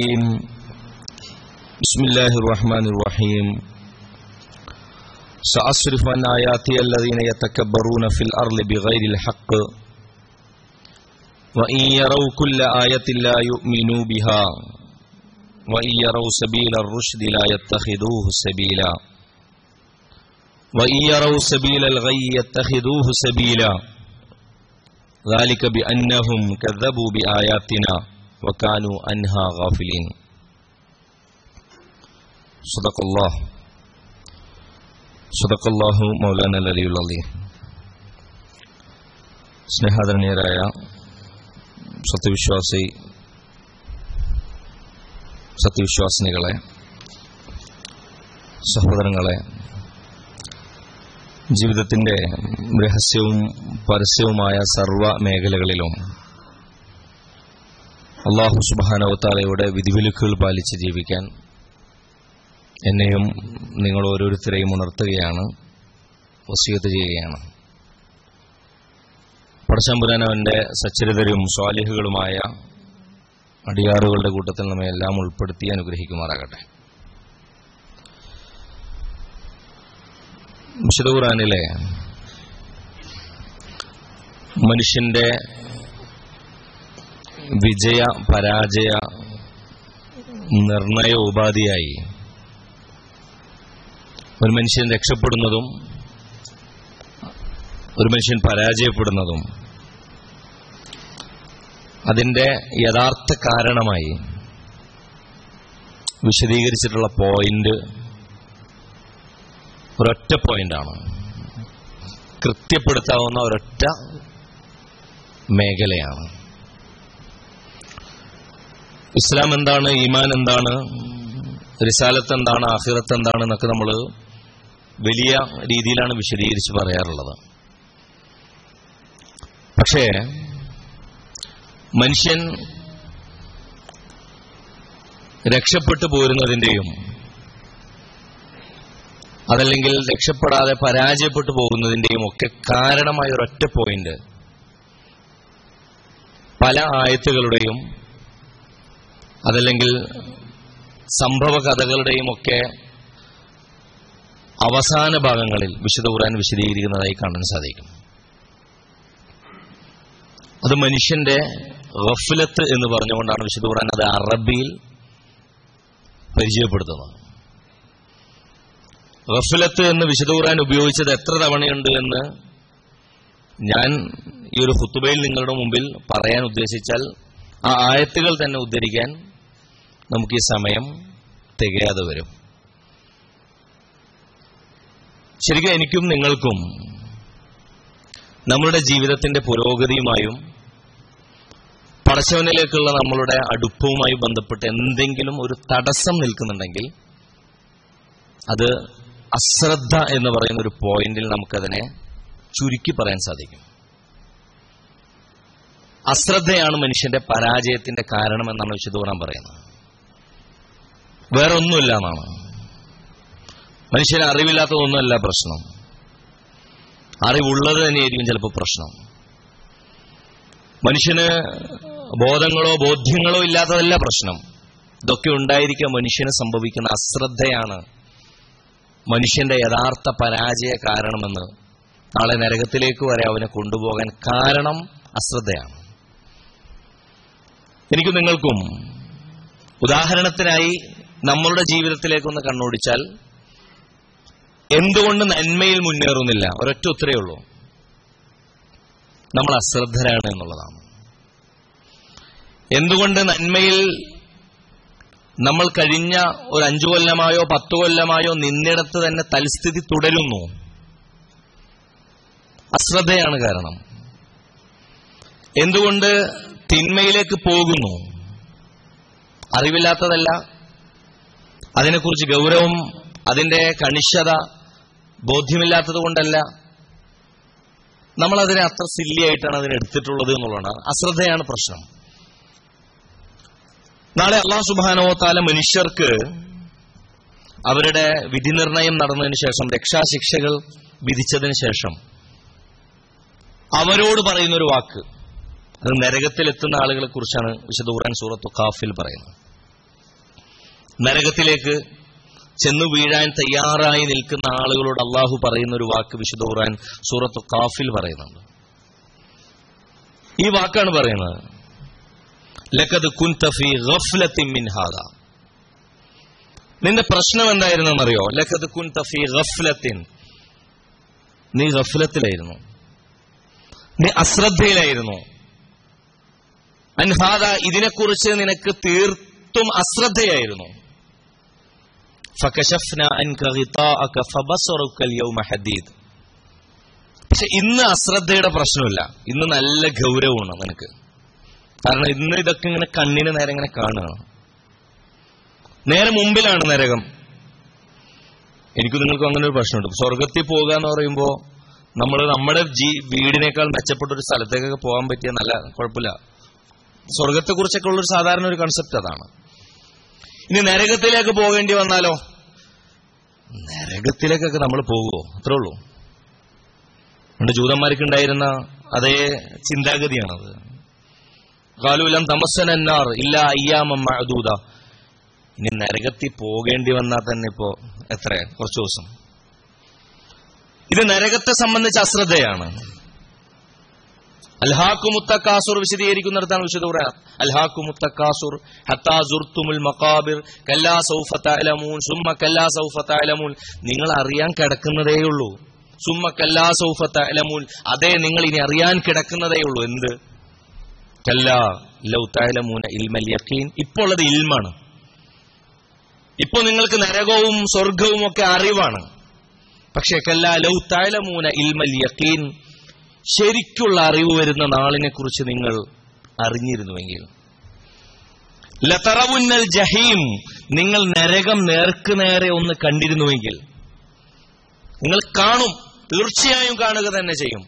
الرجيم. بسم الله الرحمن الرحيم. سأصرف عن آياتي الذين يتكبرون في الأرض بغير الحق. وإن يروا كل آية لا يؤمنوا بها. وإن يروا سبيل الرشد لا يتخذوه سبيلا. وإن يروا سبيل الغي يتخذوه سبيلا. ذلك بأنهم كذبوا بآياتنا. വക്കാനു അൻഹ ഗാഫിലീൻ സദക്കല്ലാഹ് സദക്കല്ലാഹു മൗലാന അലിയുള്ളി സ്നേഹാദരണീയരായ സത്യവിശ്വാസി സത്യവിശ്വാസിനികളെ സഹോദരങ്ങളെ ജീവിതത്തിന്റെ രഹസ്യവും പരസ്യവുമായ സർവ മേഖലകളിലും അള്ളാഹു സുബാനവത്താലയുടെ വിധിവിലക്കുകൾ പാലിച്ച് ജീവിക്കാൻ എന്നെയും നിങ്ങൾ ഓരോരുത്തരെയും ഉണർത്തുകയാണ് വസീയത്ത് ചെയ്യുകയാണ്. പടശമ്പുരാൻ അവന്റെ സച്ചരിതരും സ്വാലിഹുകളുമായ അടിയാറുകളുടെ കൂട്ടത്തിൽ നമ്മെ എല്ലാം ഉൾപ്പെടുത്തി അനുഗ്രഹിക്കുമാറാകട്ടെ. വിശുദ്ധ ഖുറാനിലെ മനുഷ്യന്റെ വിജയ പരാജയ നിർണയ ഉപാധിയായി. ഒരു മനുഷ്യൻ രക്ഷപ്പെടുന്നതും ഒരു മനുഷ്യൻ പരാജയപ്പെടുന്നതും അതിന്റെ യഥാർത്ഥ കാരണമായി വിശദീകരിച്ചിട്ടുള്ള പോയിന്റ് ഒരൊറ്റ പോയിന്റാണ്. കൃത്യപ്പെടുത്താവുന്ന ഒരൊറ്റ മേഖലയാണ്. ഇസ്ലാം എന്താണ് ഈമാൻ എന്താണ് റിസാലത്ത് എന്താണ് ആഹിറത്ത് എന്താണ് എന്നൊക്കെ നമ്മൾ വലിയ രീതിയിലാണ് വിശദീകരിച്ച് പറയാറുള്ളത്. പക്ഷേ മനുഷ്യൻ രക്ഷപ്പെട്ടു പോരുന്നതിന്റെയും അതല്ലെങ്കിൽ രക്ഷപ്പെടാതെ പരാജയപ്പെട്ടു പോകുന്നതിന്റെയും ഒക്കെ കാരണമായ ഒരൊറ്റ പോയിന്റ് പല ആയത്തുകളുടെയും അതല്ലെങ്കിൽ സംഭവ കഥകളുടെയും ഒക്കെ അവസാന ഭാഗങ്ങളിൽ വിശുദ്ധ ഖുർആൻ വിശദീകരിക്കുന്നതായി കാണാൻ സാധിക്കും. അത് മനുഷ്യന്റെ റഫ്ലത്ത് എന്ന് പറഞ്ഞുകൊണ്ടാണ് വിശുദ്ധ ഖുർആൻ അത് അറബിയിൽ പരിചയപ്പെടുത്തുന്നത്. റഫ്ലത്ത് എന്ന് വിശുദ്ധ ഖുർആൻ ഉപയോഗിച്ചത് എത്ര തവണയുണ്ട് എന്ന് ഞാൻ ഈ ഒരു ഹുത്തുബയിൽ നിങ്ങളുടെ മുമ്പിൽ പറയാൻ ഉദ്ദേശിച്ചാൽ ആ ആയത്തുകൾ തന്നെ ഉദ്ധരിക്കാൻ നമുക്ക് ഈ സമയം തികയാതെ വരും. ശരിക്കും എനിക്കും നിങ്ങൾക്കും നമ്മളുടെ ജീവിതത്തിന്റെ പുരോഗതിയുമായും പടച്ചവനിലേക്കുള്ള നമ്മളുടെ അടുപ്പവുമായി ബന്ധപ്പെട്ട് എന്തെങ്കിലും ഒരു തടസ്സം നിൽക്കുന്നുണ്ടെങ്കിൽ അത് അശ്രദ്ധ എന്ന് പറയുന്ന ഒരു പോയിന്റിൽ നമുക്കതിനെ ചുരുക്കി പറയാൻ സാധിക്കും. അശ്രദ്ധയാണ് മനുഷ്യന്റെ പരാജയത്തിന്റെ കാരണമെന്നാണ് വിശുദ്ധ പറയുന്നത്. വേറെ ഒന്നുമില്ല എന്നാണ് മനുഷ്യന് അറിവില്ലാത്തതൊന്നുമല്ല പ്രശ്നം. അറിവുള്ളത് തന്നെയായിരിക്കും ചിലപ്പോൾ പ്രശ്നം. മനുഷ്യന് ബോധങ്ങളോ ബോധ്യങ്ങളോ ഇല്ലാത്തതല്ല പ്രശ്നം. ഇതൊക്കെ ഉണ്ടായിരിക്കാം മനുഷ്യന് സംഭവിക്കുന്ന അശ്രദ്ധയാണ് മനുഷ്യന്റെ യഥാർത്ഥ പരാജയ കാരണമെന്ന് നാളെ നരകത്തിലേക്ക് വരെ അവനെ കൊണ്ടുപോകാൻ കാരണം അശ്രദ്ധയാണ്. എനിക്ക് നിങ്ങൾക്കും ഉദാഹരണത്തിനായി നമ്മളുടെ ജീവിതത്തിലേക്കൊന്ന് കണ്ണോടിച്ചാൽ എന്തുകൊണ്ട് നന്മയിൽ മുന്നേറുന്നില്ല? ഒരൊറ്റ ഉത്തരേ ഉള്ളൂ. നമ്മൾ അശ്രദ്ധരാണ് എന്നുള്ളതാണ്. എന്തുകൊണ്ട് നന്മയിൽ നമ്മൾ കഴിഞ്ഞ ഒരു അഞ്ചു കൊല്ലമായോ പത്തു കൊല്ലമായോ നിന്നിടത്ത് തന്നെ തൽസ്ഥിതി തുടരുന്നു? അശ്രദ്ധയാണ് കാരണം. എന്തുകൊണ്ട് തിന്മയിലേക്ക് പോകുന്നു? അറിവില്ലാത്തതല്ല. അതിനെക്കുറിച്ച് ഗൗരവം അതിന്റെ കണിശത ബോധ്യമില്ലാത്തത് കൊണ്ടല്ല നമ്മൾ അതിനെ അത്ര സില്ലിയായിട്ടാണ് അതിനെ എടുത്തിട്ടുള്ളത് എന്നുള്ളതാണ് അശ്രദ്ധയാണ് പ്രശ്നം. നാളെ അള്ളാഹു സുബാനോത്താല മനുഷ്യർക്ക് അവരുടെ വിധി നിർണയം നടന്നതിന് ശേഷം രക്ഷാശിക്ഷകൾ വിധിച്ചതിന് ശേഷം അവരോട് പറയുന്നൊരു വാക്ക്. അത് നരകത്തിലെത്തുന്ന ആളുകളെ കുറിച്ചാണ് വിശദ ഖുർആൻ സൂറത്ത് കാഫിൽ പറയുന്നത്. നരകത്തിലേക്ക് ചെന്നു വീഴാൻ തയ്യാറായി നിൽക്കുന്ന ആളുകളോട് അള്ളാഹു പറയുന്ന ഒരു വാക്ക് വിശുദ്ധ ഖുർആൻ സൂറത്ത് കാഫിൽ പറയുന്നുണ്ട്. ഈ വാക്കാണ് പറയുന്നത്. ലക്കത് കുൻതഫി തഫി മിൻ ഹാദ. നിന്റെ പ്രശ്നം എന്തായിരുന്നെന്നറിയോ? ലക്കത് കുൻതഫി ഗഫ്ലത്തിൻ. നീ ഗഫ്ലത്തിലായിരുന്നു. നീ അശ്രദ്ധയിലായിരുന്നു. അൻഹാദ ഇതിനെക്കുറിച്ച് നിനക്ക് തീർത്തും അശ്രദ്ധയായിരുന്നു. ഫകശഫ്ന അൻക ഗിതാഅക ഫബസറുക അൽയൗമ ഹദീദ് പക്ഷെ ഇന്ന് അശ്രദ്ധയുടെ പ്രശ്നമില്ല. ഇന്ന് നല്ല ഗൗരവമാണ് നിനക്ക്. കാരണം ഇന്ന് ഇതൊക്കെ ഇങ്ങനെ കണ്ണിന് നേരെ ഇങ്ങനെ കാണുകയാണ്. നേരെ മുമ്പിലാണ് നരകം. എനിക്ക് നിങ്ങൾക്കും അങ്ങനെ ഒരു പ്രശ്നമുണ്ട്. സ്വർഗത്തിൽ പോകുക എന്ന് പറയുമ്പോൾ നമ്മൾ നമ്മുടെ ജീ വീടിനേക്കാൾ മെച്ചപ്പെട്ട ഒരു സ്ഥലത്തേക്കൊക്കെ പോകാൻ പറ്റിയ നല്ല കുഴപ്പമില്ല. സ്വർഗത്തെക്കുറിച്ചൊക്കെ ഉള്ളൊരു സാധാരണ ഒരു കൺസെപ്റ്റ് അതാണ്. ഇനി നരകത്തിലേക്ക് പോകേണ്ടി വന്നാലോ? നരകത്തിലേക്കൊക്കെ നമ്മൾ പോകുമോ അത്രേ ഉള്ളൂ. നമ്മുടെ ജൂതന്മാർക്ക് ഉണ്ടായിരുന്ന അതേ ചിന്താഗതിയാണത്. കാലുലം തമസ്സനാർ ഇല്ല അയ്യാമം മഅദൂദ. ഇനി നരകത്തിൽ പോകേണ്ടി വന്നാൽ തന്നെ ഇപ്പോ എത്ര കുറച്ചു ദിവസം. ഇത് നരകത്തെ സംബന്ധിച്ച അശ്രദ്ധയാണ്. അൽഹാക്കുമുത്തക്കാസുർ വിശദീകരിക്കുന്നിടത്താണ് വിശുദ്ധ പറയാം അൽഹാക്കുമുത്തക്കാസുർ ഹത്താ സുർത്തുമുൽ മക്കാബിർ കല്ലാ സൗഫ തഅലമൂൻ സുമ്മ കല്ലാ സൗഫ തഅലമൂൻ. നിങ്ങൾ അറിയാൻ കിടക്കുന്നതേയുള്ളൂ സുമ്മ കല്ലാ സൗഫ തഅലമൂൻ. അതേ നിങ്ങൾ ഇനി അറിയാൻ കിടക്കുന്നതേയുള്ളൂ എന്ത്? കല്ലാ ലൗ തഅലമൂന ഇൽമൽ യഖീൻ. ഇപ്പോൾ ഉള്ളത് ഇൽമാണ്. ഇപ്പൊ നിങ്ങൾക്ക് നരകവും സ്വർഗവും ഒക്കെ അറിവാണ്. പക്ഷേ കല്ലാ ലൗ തഅലമൂന ഇൽമൽ യഖീൻ. ശരിക്കുള്ള അറിവ് വരുന്ന നാളിനെ കുറിച്ച് നിങ്ങൾ അറിഞ്ഞിരുന്നുവെങ്കിൽ. ലതറവുന്നൽ ജഹീം നിങ്ങൾ നരകം നേർക്ക് നേരെ ഒന്ന് കണ്ടിരുന്നുവെങ്കിൽ നിങ്ങൾ കാണും തീർച്ചയായും കാണുക തന്നെ ചെയ്യും.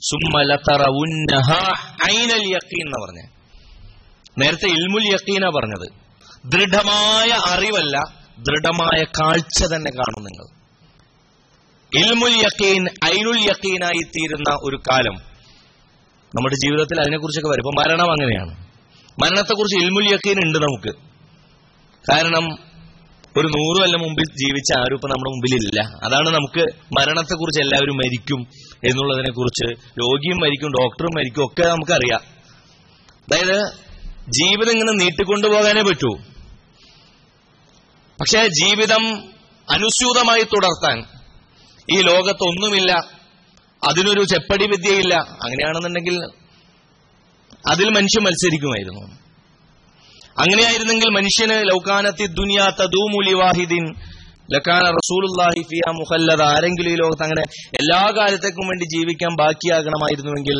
സുമ്മ ലതറവുന്നഹ ഐനൽ യഖീൻ എന്ന് പറഞ്ഞ. നേരത്തെ ഇൽമുൽ യക്കീന പറഞ്ഞത്. ദൃഢമായ അറിവല്ല ദൃഢമായ കാഴ്ച തന്നെ കാണും നിങ്ങൾ. ഇൽമുൽ യക്കീൻ ഐനുൽ യക്കീനായി തീരുന്ന ഒരു കാലം. നമ്മുടെ ജീവിതത്തിൽ അതിനെക്കുറിച്ചൊക്കെ വരും. ഇപ്പൊ മരണം അങ്ങനെയാണ്. മരണത്തെക്കുറിച്ച് ഇൽമുൽ യക്കീൻ ഉണ്ട് നമുക്ക്. കാരണം ഒരു നൂറ് കൊല്ലം മുമ്പിൽ ജീവിച്ച ആരും ഇപ്പൊ നമ്മുടെ മുമ്പിലില്ല. അതാണ് നമുക്ക് മരണത്തെക്കുറിച്ച് എല്ലാവരും മരിക്കും എന്നുള്ളതിനെ കുറിച്ച് രോഗിയും മരിക്കും ഡോക്ടറും മരിക്കും ഒക്കെ നമുക്കറിയാം. അതായത് ജീവിതം ഇങ്ങനെ നീട്ടിക്കൊണ്ടുപോകാനേ പറ്റൂ. പക്ഷേ ജീവിതം അനുസ്യൂതമായി തുടർത്താൻ ഈ ലോകത്തൊന്നുമില്ല. അതിനൊരു ചെപ്പടി വിദ്യയില്ല. അങ്ങനെയാണെന്നുണ്ടെങ്കിൽ അതിൽ മനുഷ്യൻ മത്സരിക്കുമായിരുന്നു. അങ്ങനെയായിരുന്നെങ്കിൽ മനുഷ്യന് ലൗകാനത്തി ദുനിയാ തദൂമുലി വാഹിദിൻ ലക്കാന റസൂലുല്ലാഹി ഫിയ മുഹല്ലദ ആരെങ്കിലും ഈ ലോകത്ത് അങ്ങനെ എല്ലാ കാലത്തേക്കും വേണ്ടി ജീവിക്കാൻ ബാക്കിയാകണമായിരുന്നുവെങ്കിൽ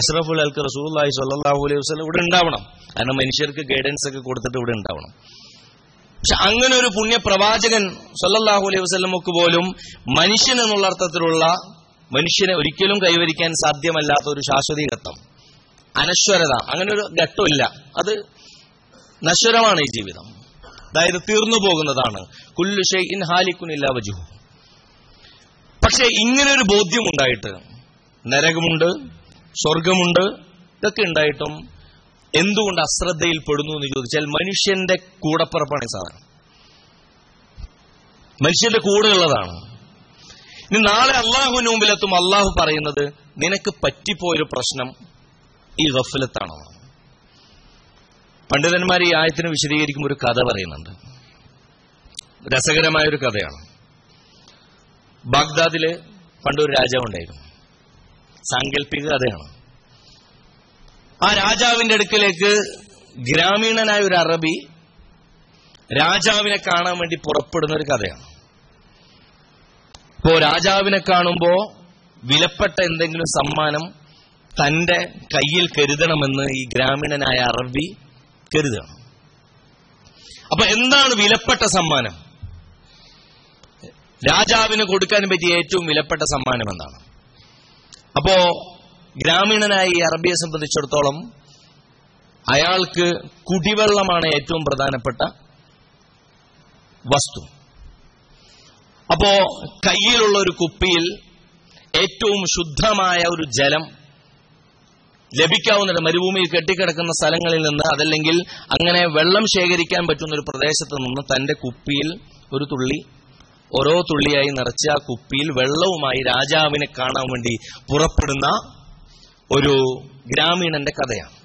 അഷ്റഫുൽ അൽക്ക് റസൂല്ലാഹി സ്വല്ലല്ലാഹു അലൈഹി വസ്ലം ഇവിടെ ഉണ്ടാവണം. കാരണം മനുഷ്യർക്ക് ഗൈഡൻസ് ഒക്കെ കൊടുത്തിട്ട് ഇവിടെ ഉണ്ടാവണം. പക്ഷെ അങ്ങനെ ഒരു പുണ്യ പ്രവാചകൻ അലൈഹി വസല്ലമക്ക് പോലും മനുഷ്യൻ എന്നുള്ള അർത്ഥത്തിലുള്ള മനുഷ്യനെ ഒരിക്കലും കൈവരിക്കാൻ സാധ്യമല്ലാത്ത ഒരു ശാശ്വതീകത്വം അനശ്വരത അങ്ങനെ ഒരു ഘട്ടമില്ല. അത് നശ്വരമാണ് ഈ ജീവിതം. അതായത് തീർന്നു പോകുന്നതാണ്. കുല്ലു ഷൈഇൻ ഹാലിക്കുനില്ല വജുഹു പക്ഷെ ഇങ്ങനെ ഒരു ബോധ്യം ഉണ്ടായിട്ട് നരകമുണ്ട് സ്വർഗമുണ്ട് ഇതൊക്കെ ഉണ്ടായിട്ടും എന്തുകൊണ്ട് അശ്രദ്ധയിൽ പെടുന്നു എന്ന് ചോദിച്ചാൽ മനുഷ്യന്റെ കൂടപ്പുറപ്പാണ് ഈ സാധനം. മനുഷ്യന്റെ കൂടുള്ളതാണ് ഇനി നാളെ അള്ളാഹുവിന് മുമ്പിലെത്തും അള്ളാഹു പറയുന്നത് നിനക്ക് പറ്റിപ്പോയൊരു പ്രശ്നം ഈ ഗഫലത്താണോ? പണ്ഡിതന്മാർ ഈ ആയത്തിന് വിശദീകരിക്കുമ്പോൾ ഒരു കഥ പറയുന്നുണ്ട്. രസകരമായ ഒരു കഥയാണ്. ബാഗ്ദാദിലെ പണ്ടൊരു രാജാവ് ഉണ്ടായിരുന്നു സാങ്കല്പിക കഥയാണ്. ആ രാജാവിന്റെ അടുക്കലേക്ക് ഗ്രാമീണനായ ഒരു അറബി രാജാവിനെ കാണാൻ വേണ്ടി പുറപ്പെടുന്ന ഒരു കഥയാണ്. ഇപ്പോ രാജാവിനെ കാണുമ്പോ വിലപ്പെട്ട എന്തെങ്കിലും സമ്മാനം തന്റെ കയ്യിൽ കരുതണമെന്ന് ഈ ഗ്രാമീണനായ അറബി കരുതണം അപ്പൊ എന്താണ് വിലപ്പെട്ട സമ്മാനം? രാജാവിന് കൊടുക്കാൻ പറ്റിയ ഏറ്റവും വിലപ്പെട്ട സമ്മാനം എന്താണ്? അപ്പോ ഗ്രാമീണനായ ഈ അറബിയെ സംബന്ധിച്ചിടത്തോളം അയാൾക്ക് കുടിവെള്ളമാണ് ഏറ്റവും പ്രധാനപ്പെട്ട വസ്തു. അപ്പോ കയ്യിലുള്ള ഒരു കുപ്പിയിൽ ഏറ്റവും ശുദ്ധമായ ഒരു ജലം ലഭിക്കാവുന്ന മരുഭൂമിയിൽ കെട്ടിക്കിടക്കുന്ന സ്ഥലങ്ങളിൽ നിന്ന് അതല്ലെങ്കിൽ അങ്ങനെ വെള്ളം ശേഖരിക്കാൻ പറ്റുന്ന ഒരു പ്രദേശത്ത് നിന്ന് തന്റെ കുപ്പിയിൽ ഒരു തുള്ളി ഓരോ തുള്ളിയായി നിറച്ച കുപ്പിയിൽ വെള്ളവുമായി രാജാവിനെ കാണാൻ വേണ്ടി പുറപ്പെടുന്ന ഒരു ഗ്രാമീണന്റെ കഥയാണ്.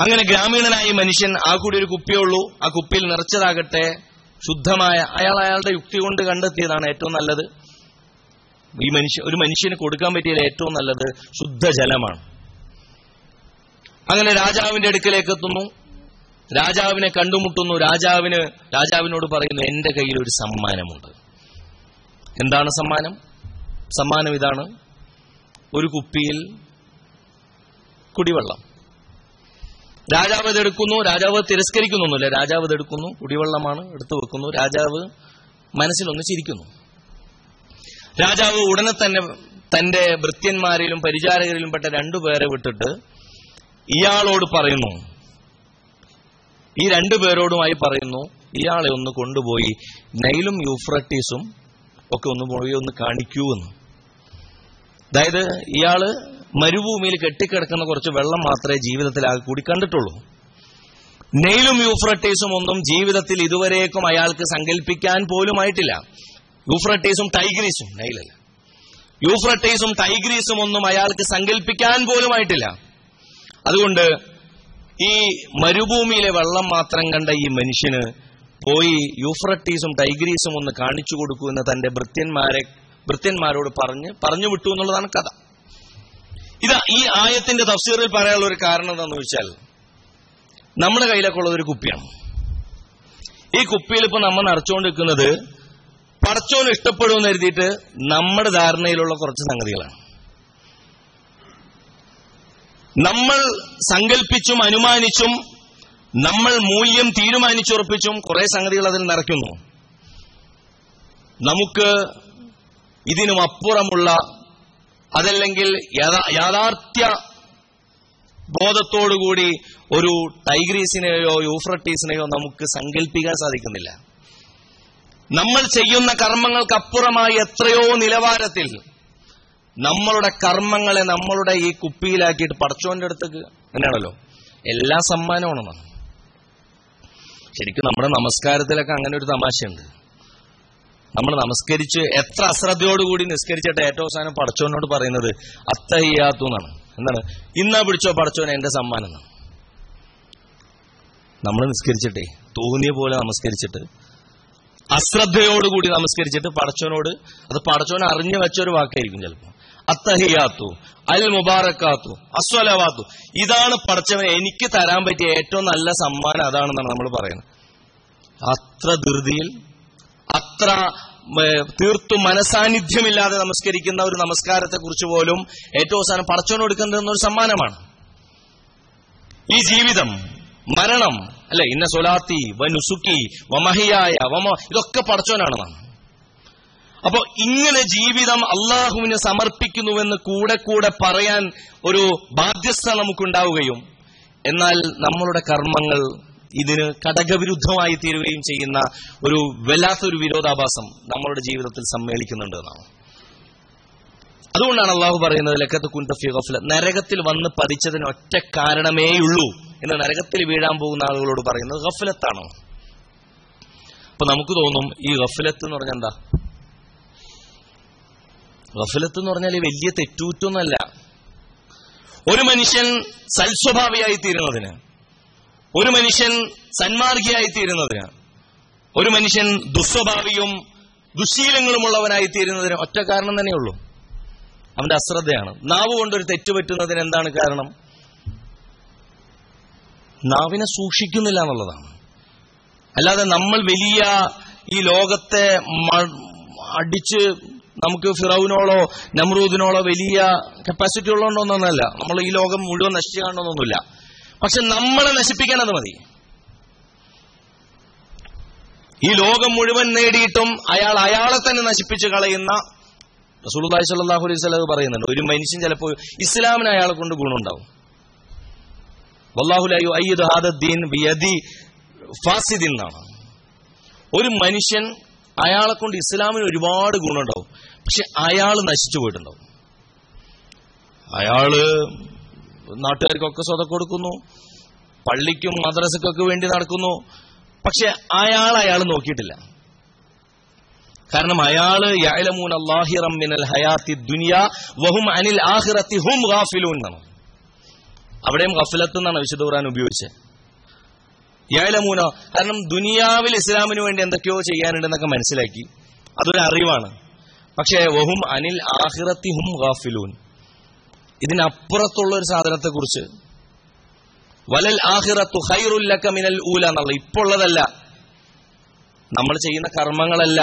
അങ്ങനെ ഗ്രാമീണനായ മനുഷ്യൻ ആ കൂടി ഒരു കുപ്പിയുള്ളൂ ആ കുപ്പിയിൽ നിറച്ചതാകട്ടെ ശുദ്ധമായ അയാൾ അയാളുടെ യുക്തി കൊണ്ട് കണ്ടെത്തിയതാണ് ഏറ്റവും നല്ലത്. ഈ മനുഷ്യ ഒരു മനുഷ്യന് കൊടുക്കാൻ പറ്റിയ ഏറ്റവും നല്ലത് ശുദ്ധജലമാണ് അങ്ങനെ രാജാവിന്റെ അടുക്കലേക്ക് എത്തുന്നു. രാജാവിനെ കണ്ടുമുട്ടുന്നു. രാജാവിന് രാജാവിനോട് പറയുന്നു എന്റെ കയ്യിൽ ഒരു സമ്മാനമുണ്ട്. എന്താണ് സമ്മാനം? സമ്മാനം ഇതാണ്. ഒരു കുപ്പിയിൽ കുടിവെള്ളം. രാജാവ് ഇതെടുക്കുന്നു രാജാവ് തിരസ്കരിക്കുന്നൊന്നുമില്ല രാജാവ് ഇതെടുക്കുന്നു കുടിവെള്ളമാണ് എടുത്തു വെക്കുന്നു രാജാവ് മനസ്സിലൊന്ന് ചിരിക്കുന്നു. രാജാവ് ഉടനെ തന്നെ തന്റെ ഭൃത്യന്മാരിലും പരിചാരകരിലും പെട്ട രണ്ടുപേരെ വിട്ടിട്ട് ഇയാളോട് പറയുന്നു. ഈ രണ്ടുപേരോടുമായി പറയുന്നു ഇയാളെ ഒന്ന് കൊണ്ടുപോയി നൈലും യൂഫ്രട്ടീസും ഒക്കെ ഒന്ന് പോയി ഒന്ന് കാണിക്കൂ എന്ന്. അതായത് ഇയാൾ മരുഭൂമിയിൽ കെട്ടിക്കിടക്കുന്ന കുറച്ച് വെള്ളം മാത്രമേ ജീവിതത്തിൽ ആകെ കൂടി കണ്ടിട്ടുള്ളൂ. നെയിലും യൂഫ്രട്ടീസും ഒന്നും ജീവിതത്തിൽ ഇതുവരേക്കും അയാൾക്ക് സങ്കല്പിക്കാൻ പോലുമായിട്ടില്ല. യൂഫ്രട്ടീസും ടൈഗ്രീസും നെയിലല്ല. യൂഫ്രട്ടീസും ടൈഗ്രീസും ഒന്നും അയാൾക്ക് സങ്കല്പിക്കാൻ പോലുമായിട്ടില്ല. അതുകൊണ്ട് ഈ മരുഭൂമിയിലെ വെള്ളം മാത്രം കണ്ട ഈ മനുഷ്യന് പോയി യൂഫ്രട്ടീസും ടൈഗ്രീസും ഒന്ന് കാണിച്ചു കൊടുക്കൂ എന്ന് തന്റെ ഭൃത്യന്മാരെ ഭൃത്യന്മാരോട് പറഞ്ഞ് പറഞ്ഞു വിട്ടു എന്നുള്ളതാണ് കഥ. ഇതാ ഈ ആയത്തിന്റെ തഫ്സീറിൽ പറയാനുള്ള ഒരു കാരണം എന്താണെന്ന് വെച്ചാൽ നമ്മുടെ കയ്യിലൊക്കെ ഉള്ളത് ഒരു കുപ്പിയാണ്. ഈ കുപ്പിയിൽ ഇപ്പൊ നമ്മൾ നിറച്ചുകൊണ്ടിരിക്കുന്നത് പടച്ചോന് ഇഷ്ടപ്പെടുമെന്ന് കരുതിയിട്ട് നമ്മുടെ ധാരണയിലുള്ള കുറച്ച് സംഗതികളാണ്. നമ്മൾ സങ്കല്പിച്ചും അനുമാനിച്ചും നമ്മൾ മൂല്യം തീരുമാനിച്ചുറപ്പിച്ചും കുറെ സംഗതികൾ അതിൽ നിറയ്ക്കുന്നു. നമുക്ക് ഇതിനും അപ്പുറമുള്ള അതല്ലെങ്കിൽ യഥാ- യാഥാർത്ഥ്യ ബോധത്തോടുകൂടി ഒരു ടൈഗ്രീസിനെയോ യൂഫ്രട്ടീസിനെയോ നമുക്ക് സങ്കല്പിക്കാൻ സാധിക്കുന്നില്ല. നമ്മൾ ചെയ്യുന്ന കർമ്മങ്ങൾക്കപ്പുറമായി എത്രയോ നിലവാരത്തിൽ നമ്മളുടെ കർമ്മങ്ങളെ നമ്മളുടെ ഈ കുപ്പിയിലാക്കിയിട്ട് പടച്ചോന്റെ അടുത്തേക്ക് അങ്ങനെയാണല്ലോ എല്ലാ സമ്മാനമാണെന്നാണ് ശരിക്കും നമ്മുടെ നമസ്കാരത്തിലൊക്കെ അങ്ങനെ ഒരു തമാശയുണ്ട്. നമ്മൾ നമസ്കരിച്ച് എത്ര അശ്രദ്ധയോടുകൂടി നിസ്കരിച്ചിട്ട് ഏറ്റവും അവസാനം പടച്ചോനോട് പറയുന്നത് അത്തയ്യാത്തു എന്നാണ്. എന്താണ്? ഇന്നാ പിടിച്ചോ പടച്ചോനെ എന്റെ സമ്മാനം നമ്മൾ നിസ്കരിച്ചിട്ടേ തോന്നിയ പോലെ നമസ്കരിച്ചിട്ട് അശ്രദ്ധയോടുകൂടി നമസ്കരിച്ചിട്ട് പടച്ചോനോട് അത് പടച്ചോൻ അറിഞ്ഞു വെച്ച ഒരു വാക്കായിരിക്കും ചിലപ്പോൾ. അത്തഹിയാത്തു അൽ മുബാറക്കാത്തു അസ്വലവാത്തു. ഇതാണ് പടച്ചവൻ എനിക്ക് തരാൻ പറ്റിയ ഏറ്റവും നല്ല സമ്മാനം അതാണെന്നാണ് നമ്മൾ പറയുന്നത്. അത്ര ധൃതിയിൽ അത്ര തീർത്തും മനസാന്നിധ്യമില്ലാതെ നമസ്കരിക്കുന്ന ഒരു നമസ്കാരത്തെ കുറിച്ച് പോലും ഏറ്റവും അവസാനം പടച്ചോന് കൊടുക്കുന്നത് ഒരു സമ്മാനമാണ്. ഈ ജീവിതം മരണം അല്ലെ? ഇന്ന സൊലാത്തി വനുസുക്കി വമഹിയായ വമ ഇതൊക്കെ പടച്ചോനാണ് നാം അപ്പോ ഇങ്ങനെ ജീവിതം അള്ളാഹുവിന് സമർപ്പിക്കുന്നുവെന്ന് കൂടെ കൂടെ പറയാൻ ഒരു ബാധ്യസ്ഥ നമുക്കുണ്ടാവുകയും എന്നാൽ നമ്മളുടെ കർമ്മങ്ങൾ ഇതിന് ഘടകവിരുദ്ധമായി തീരുകയും ചെയ്യുന്ന ഒരു വല്ലാത്തൊരു വിരോധാഭാസം നമ്മളുടെ ജീവിതത്തിൽ സമ്മേളിക്കുന്നുണ്ട് എന്നാണ്. അതുകൊണ്ടാണ് അള്ളാഹു പറയുന്നത് ലക്കത്ത് കുന്തഫി ഗഫ്ല. നരകത്തിൽ വന്ന് പതിച്ചതിന് ഒറ്റ കാരണമേയുള്ളൂ എന്ന് നരകത്തിൽ വീഴാൻ പോകുന്ന ആളുകളോട് പറയുന്നത് ഗഫലത്താണ്. അപ്പൊ നമുക്ക് തോന്നും ഈ ഗഫലത്ത് എന്ന് പറഞ്ഞാൽ എന്താ? ഗഫലത്ത് എന്ന് പറഞ്ഞാൽ വലിയ തെറ്റൂറ്റൊന്നല്ല. ഒരു മനുഷ്യൻ സൽസ്വഭാവിയായി തീരുന്നതിന് ഒരു മനുഷ്യൻ സന്മാർഗിയായി തീരുന്നതിന് ഒരു മനുഷ്യൻ ദുസ്വഭാവിയും ദുശീലങ്ങളുമുള്ളവനായി തീരുന്നതിന് ഒറ്റ കാരണം തന്നെയുള്ളൂ. അവന്റെ അശ്രദ്ധയാണ്. നാവ് കൊണ്ടൊരു തെറ്റുപറ്റുന്നതിന് എന്താണ് കാരണം? നാവിനെ സൂക്ഷിക്കുന്നില്ല എന്നുള്ളതാണ്. അല്ലാതെ നമ്മൾ വലിയ ഈ ലോകത്തെ അടിച്ച് നമുക്ക് ഫിറൌനോളോ നമ്രൂദിനോളോ വലിയ കപ്പാസിറ്റി ഉള്ളതുകൊണ്ടൊന്നല്ല നമ്മൾ ഈ ലോകം മുഴുവൻ നശിച്ചു കാണണമെന്നൊന്നുമില്ല പക്ഷെ നമ്മളെ നശിപ്പിക്കാൻ അത് മതി. ഈ ലോകം മുഴുവൻ നേടിയിട്ടും അയാൾ അയാളെ തന്നെ നശിപ്പിച്ചു കളയുന്ന റസൂലുള്ളാഹി സ്വല്ലല്ലാഹു അലൈഹി വസല്ലം പറയുന്നുണ്ട്. ഒരു മനുഷ്യൻ ചിലപ്പോൾ ഇസ്ലാമിന് അയാളെ കൊണ്ട് ഗുണമുണ്ടാവും. വല്ലാഹുലായു ലാ ഹാദദ്ദീൻ ഹാദ ദീൻ ബിയദി ഫാസിദിൻ എന്നാണ്. ഒരു മനുഷ്യൻ അയാളെ കൊണ്ട് ഇസ്ലാമിന് ഒരുപാട് ഗുണമുണ്ടാവും. പക്ഷെ അയാൾ നശിച്ചു പോയിട്ടുണ്ടാവും. അയാൾ നാട്ടുകാർക്കൊക്കെ സ്വത കൊടുക്കുന്നു. പള്ളിക്കും മദ്രസക്കൊക്കെ വേണ്ടി നടക്കുന്നു. പക്ഷെ അയാൾ അയാൾ നോക്കിയിട്ടില്ല. കാരണം അയാൾ യാലമൂൻ അല്ലാഹിറം ഹയാത്തി ദുനിയ വഹും അനിൽ ആഹിറത്തി ഹും ഗാഫിലൂൻ എന്നാണ്. അവിടെയും ഗഫലത്ത് എന്നാണ് വിശുദ്ധ ഖുർആൻ ഉപയോഗിച്ചത്. യഅലമൂന കാരണം ദുനിയാവിൽ ഇസ്ലാമിന് വേണ്ടി എന്തൊക്കെയോ ചെയ്യാനുണ്ടെന്നൊക്കെ മനസ്സിലാക്കി. അതൊരു അറിവാണ്. പക്ഷേ വഹും അനിൽ ആഹിറത്തി ഹും ഗാഫിലൂൻ. ഇതിനപ്പുറത്തുള്ള ഒരു സാധനത്തെ കുറിച്ച് വലൽ ആഹിറത്തു ഹൈറുല്ലക്ക മിനൽ ഊല എന്നുള്ള ഇപ്പോൾ ഉള്ളതല്ല നമ്മൾ ചെയ്യുന്ന കർമ്മങ്ങളല്ല.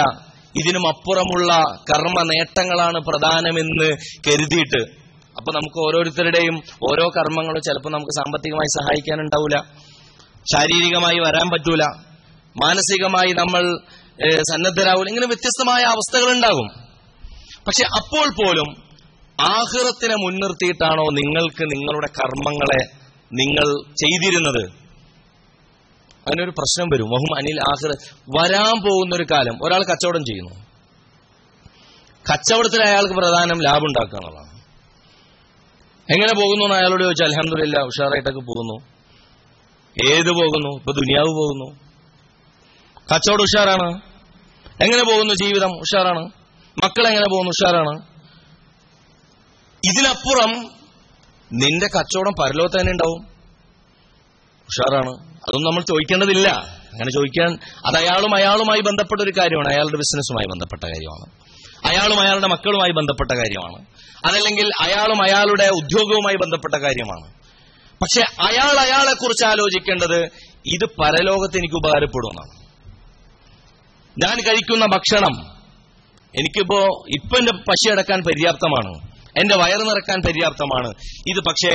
ഇതിനും അപ്പുറമുള്ള കർമ്മ നേട്ടങ്ങളാണ് പ്രധാനമെന്ന് കരുതിയിട്ട്. അപ്പൊ നമുക്ക് ഓരോരുത്തരുടെയും ഓരോ കർമ്മങ്ങളും ചിലപ്പോൾ നമുക്ക് സാമ്പത്തികമായി സഹായിക്കാനുണ്ടാവില്ല ശാരീരികമായി വരാൻ പറ്റൂല. മാനസികമായി നമ്മൾ സന്നദ്ധരാകൂല ഇങ്ങനെ വ്യത്യസ്തമായ അവസ്ഥകൾ ഉണ്ടാകും പക്ഷെ അപ്പോൾ പോലും ആഹ്റത്തിനെ മുൻനിർത്തിയിട്ടാണോ നിങ്ങൾക്ക് നിങ്ങളുടെ കർമ്മങ്ങളെ നിങ്ങൾ ചെയ്തിരുന്നത്? അതിനൊരു പ്രശ്നം വരും. വഹും അനിൽ ആഹ്റ വരാൻ പോകുന്ന ഒരു കാലം. ഒരാൾ കച്ചവടം ചെയ്യുന്നു. കച്ചവടത്തിൽ അയാൾക്ക് പ്രധാനം ലാഭം ഉണ്ടാക്കുക എന്നുള്ളതാണ് എങ്ങനെ പോകുന്നു എന്ന് അയാളോട് ചോദിച്ചാൽ അലഹമില്ല ഉഷാറായിട്ടൊക്കെ പോകുന്നു. ഏത് പോകുന്നു? ഇപ്പൊ ദുനിയാവ് പോകുന്നു. കച്ചവടം ഉഷാറാണ്. എങ്ങനെ പോകുന്നു ജീവിതം? ഉഷാറാണ്. മക്കൾ എങ്ങനെ പോകുന്നു? ഉഷാറാണ്. ഇതിനപ്പുറം നിന്റെ കച്ചവടം പരലോകത്ത് തന്നെ ഉണ്ടാവും. ഉഷാറാണ്. അതൊന്നും നമ്മൾ ചോദിക്കേണ്ടതില്ല. അങ്ങനെ ചോദിക്കാൻ അത് അയാളും അയാളുമായി ബന്ധപ്പെട്ട ഒരു കാര്യമാണ്. അയാളുടെ ബിസിനസ്സുമായി ബന്ധപ്പെട്ട കാര്യമാണ്. അയാളും അയാളുടെ മക്കളുമായി ബന്ധപ്പെട്ട കാര്യമാണ്. അതല്ലെങ്കിൽ അയാളും അയാളുടെ ഉദ്യോഗവുമായി ബന്ധപ്പെട്ട കാര്യമാണ്. പക്ഷെ അയാൾ അയാളെ കുറിച്ച് ആലോചിക്കേണ്ടത് ഇത് പരലോകത്ത് എനിക്ക് ഉപകാരപ്പെടുമെന്നാണ്. ഞാൻ കഴിക്കുന്ന ഭക്ഷണം എനിക്കിപ്പോ ഇപ്പൊ എന്റെ പശി അടക്കാൻ പര്യാപ്തമാണ്. എന്റെ വയറ് നിറക്കാൻ പര്യാപ്തമാണ്. ഇത് പക്ഷേ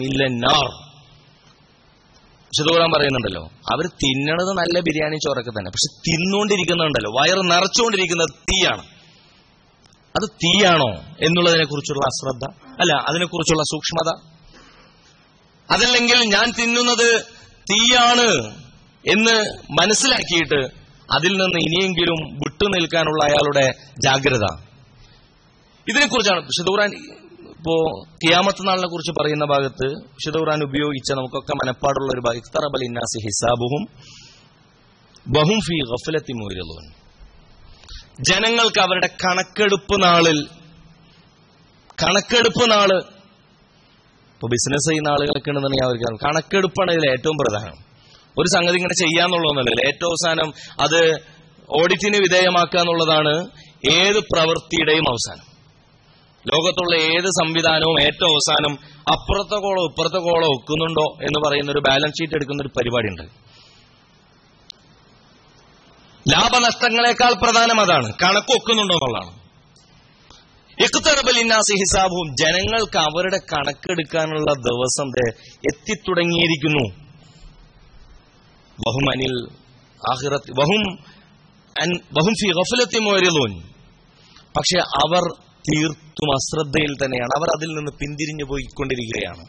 ഇല്ല പറയുന്നുണ്ടല്ലോ അവർ തിന്നണത് നല്ല ബിരിയാണി ചോറൊക്കെ തന്നെ പക്ഷെ തിന്നുകൊണ്ടിരിക്കുന്നുണ്ടല്ലോ വയറ് നിറച്ചുകൊണ്ടിരിക്കുന്നത് തീയാണ്. അത് തീയാണോ എന്നുള്ളതിനെ കുറിച്ചുള്ള അശ്രദ്ധ അല്ല അതിനെക്കുറിച്ചുള്ള സൂക്ഷ്മത. അതല്ലെങ്കിൽ ഞാൻ തിന്നുന്നത് തീയാണ് എന്ന് മനസ്സിലാക്കിയിട്ട് അതിൽ നിന്ന് ഇനിയെങ്കിലും വിട്ടുനിൽക്കാനുള്ള അയാളുടെ ജാഗ്രത. ഇതിനെക്കുറിച്ചാണ് വിശുദ്ധൂറാൻ ഇപ്പോ കിയാമത്ത് നാളിനെ കുറിച്ച് പറയുന്ന ഭാഗത്ത് വിശുദ്ധൂറാൻ ഉപയോഗിച്ച നമുക്കൊക്കെ മനപ്പാടുള്ള ഒരു ഭാഗം ഇഖ്തറബൽ ഇന്നാസി ഹിസാബുഹും ബഹും ഫി ഗഫലത്തി മൂരിലൂൻ ജനങ്ങൾക്ക് അവരുടെ കണക്കെടുപ്പ് നാളിൽ കണക്കെടുപ്പ് നാൾ ഇപ്പൊ ബിസിനസ് ചെയ്യുന്ന ആളുകളൊക്കെ ഉണ്ടെന്നുണ്ടെങ്കിൽ അവർക്ക് കണക്കെടുപ്പാണ് ഇതിൽ ഏറ്റവും പ്രധാനം. ഒരു സംഗതി ഇങ്ങനെ ചെയ്യാന്നുള്ളതൊന്നല്ല ഏറ്റവും അവസാനം അത് ഓഡിറ്റിന് വിധേയമാക്കുക എന്നുള്ളതാണ് ഏത് പ്രവൃത്തിയുടെയും അവസാനം. ലോകത്തുള്ള ഏത് സംവിധാനവും ഏറ്റവും അവസാനം അപ്പുറത്തെ കോളോ ഇപ്പുറത്തെ കോളോ ഒക്കുന്നുണ്ടോ എന്ന് പറയുന്ന ഒരു ബാലൻസ് ഷീറ്റ് എടുക്കുന്ന ഒരു പരിപാടിയുണ്ട്. ലാഭനഷ്ടങ്ങളെക്കാൾ പ്രധാനം അതാണ്. കണക്ക് ഒക്കുന്നുണ്ടോ എന്നുള്ളതാണ്. ഇഖ്തറബലിന്നാസി ഹിസാബും ജനങ്ങൾക്ക് അവരുടെ കണക്കെടുക്കാനുള്ള ദിവസം എത്തിത്തുടങ്ങിയിരിക്കുന്നു. ബഹുമനിൽ ബഹും ബഹും ഫി ഗഫലത്തി പക്ഷെ അവർ തീർത്തും അശ്രദ്ധയിൽ തന്നെയാണ്. അവർ അതിൽ നിന്ന് പിന്തിരിഞ്ഞു പോയിക്കൊണ്ടിരിക്കുകയാണ്.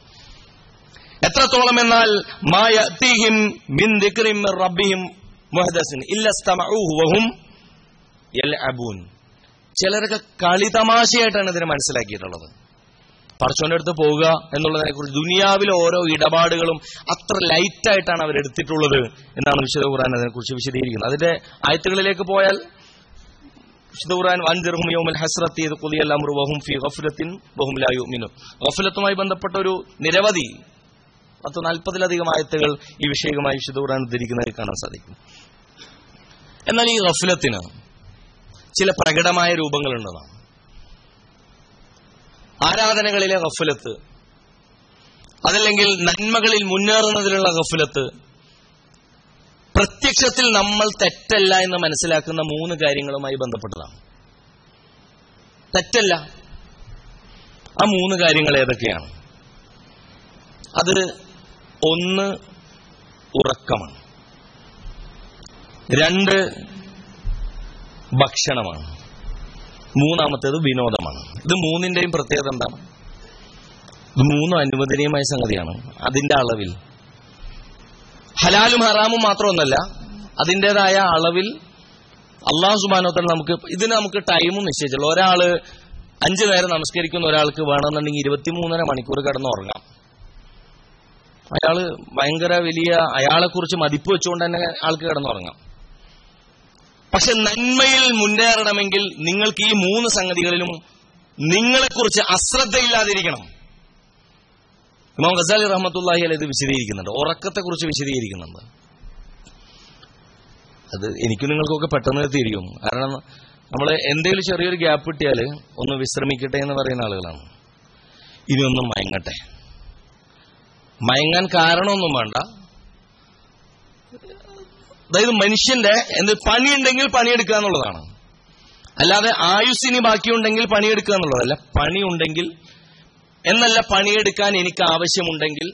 എത്രത്തോളം എന്നാൽ മായ തീഹിം മിൻ ദിക്റിൻ മിൻ റബ്ബിഹിം മുഹദസിൻ ഇല്ല ഇസ്തമഊഹു വഹും യൽഅബൂൻ. ചിലരൊക്കെ കളിതമാശയായിട്ടാണ് ഇതിനെ മനസ്സിലാക്കിയിട്ടുള്ളത്. പറച്ചോന്റെ അടുത്ത് പോവുക എന്നുള്ളതിനെ കുറിച്ച് ദുനിയാവിലെ ഓരോ ഇടപാടുകളും അത്ര ലൈറ്റായിട്ടാണ് അവരെടുത്തിട്ടുള്ളത് എന്നാണ് വിശുദ്ധ ഖുറാൻ അതിനെക്കുറിച്ച് വിശദീകരിക്കുന്നത്. അതിന്റെ ആയത്തുകളിലേക്ക് പോയാൽ ഗഫലത്തുമായി ബന്ധപ്പെട്ട ഒരു നിരവധി പത്ത് നാൽപ്പതിലധികം ആയത്തുകൾ ഈ വിഷയകമായി വിശുദ്ധ ഖുർആൻ ഉദ്ധരിക്കുന്നതായി കാണാൻ സാധിക്കും. എന്നാൽ ഈ ഗഫലത്തിന് ചില പ്രകടമായ രൂപങ്ങളുണ്ടെന്നാണ് ആരാധനകളിലെ ഗഫലത്ത് അതല്ലെങ്കിൽ നന്മകളിൽ മുന്നേറുന്നതിലുള്ള ഗഫലത്ത് പ്രത്യക്ഷത്തിൽ നമ്മൾ തെറ്റല്ല എന്ന് മനസ്സിലാക്കുന്ന മൂന്ന് കാര്യങ്ങളുമായി ബന്ധപ്പെട്ടതാണ്. തെറ്റല്ല. ആ മൂന്ന് കാര്യങ്ങൾ ഏതൊക്കെയാണ്? അത് ഒന്ന് ഉറക്കമാണ്. രണ്ട് ഭക്ഷണമാണ്. മൂന്നാമത്തേത് വിനോദമാണ്. ഇത് മൂന്നിന്റെയും പ്രത്യേകത എന്താണ്? ഇത് മൂന്നും അനുവദനീയമായ സംഗതിയാണ്. അതിന്റെ അളവിൽ ഹലാലും ഹറാമും മാത്രമൊന്നല്ല അതിന്റെതായ അളവിൽ അള്ളാഹു സുബാനോത്തൽ നമുക്ക് ഇതിന് നമുക്ക് ടൈമും നിശ്ചയിച്ചുള്ളൂ ഒരാൾ അഞ്ചു നേരം നമസ്കരിക്കുന്ന ഒരാൾക്ക് വേണമെന്നുണ്ടെങ്കിൽ ഇരുപത്തിമൂന്നര മണിക്കൂർ കിടന്ന് ഉറങ്ങാം. അയാൾ ഭയങ്കര വലിയ അയാളെ കുറിച്ച് മതിപ്പ് വെച്ചുകൊണ്ട് തന്നെ ആൾക്ക് കിടന്നുറങ്ങാം പക്ഷെ നന്മയിൽ മുന്നേറണമെങ്കിൽ നിങ്ങൾക്ക് ഈ മൂന്ന് സംഗതികളിലും നിങ്ങളെക്കുറിച്ച് അശ്രദ്ധയില്ലാതിരിക്കണം. ഇമാം ഗസാലി റഹ്മത്തുല്ലാഹി അല്ല ഇത് വിശദീകരിക്കുന്നുണ്ട്. ഉറക്കത്തെക്കുറിച്ച് വിശദീകരിക്കുന്നുണ്ട്. അത് എനിക്കും നിങ്ങൾക്കൊക്കെ പെട്ടെന്ന് തിരിയും. കാരണം നമ്മൾ എന്തെങ്കിലും ചെറിയൊരു ഗ്യാപ്പ് കിട്ടിയാൽ ഒന്ന് വിശ്രമിക്കട്ടെ എന്ന് പറയുന്ന ആളുകളാണ്. ഇനി ഒന്ന് മയങ്ങട്ടെ. മയങ്ങാൻ കാരണമൊന്നും വേണ്ട. അതായത് മനുഷ്യന്റെ എന്ത് പണിയുണ്ടെങ്കിൽ പണിയെടുക്കുക എന്നുള്ളതാണ്. അല്ലാതെ ആയുസ്സിനി ബാക്കിയുണ്ടെങ്കിൽ പണിയെടുക്കുക എന്നുള്ളതല്ല. പണിയുണ്ടെങ്കിൽ എന്നല്ല പണിയെടുക്കാൻ എനിക്ക് ആവശ്യമുണ്ടെങ്കിൽ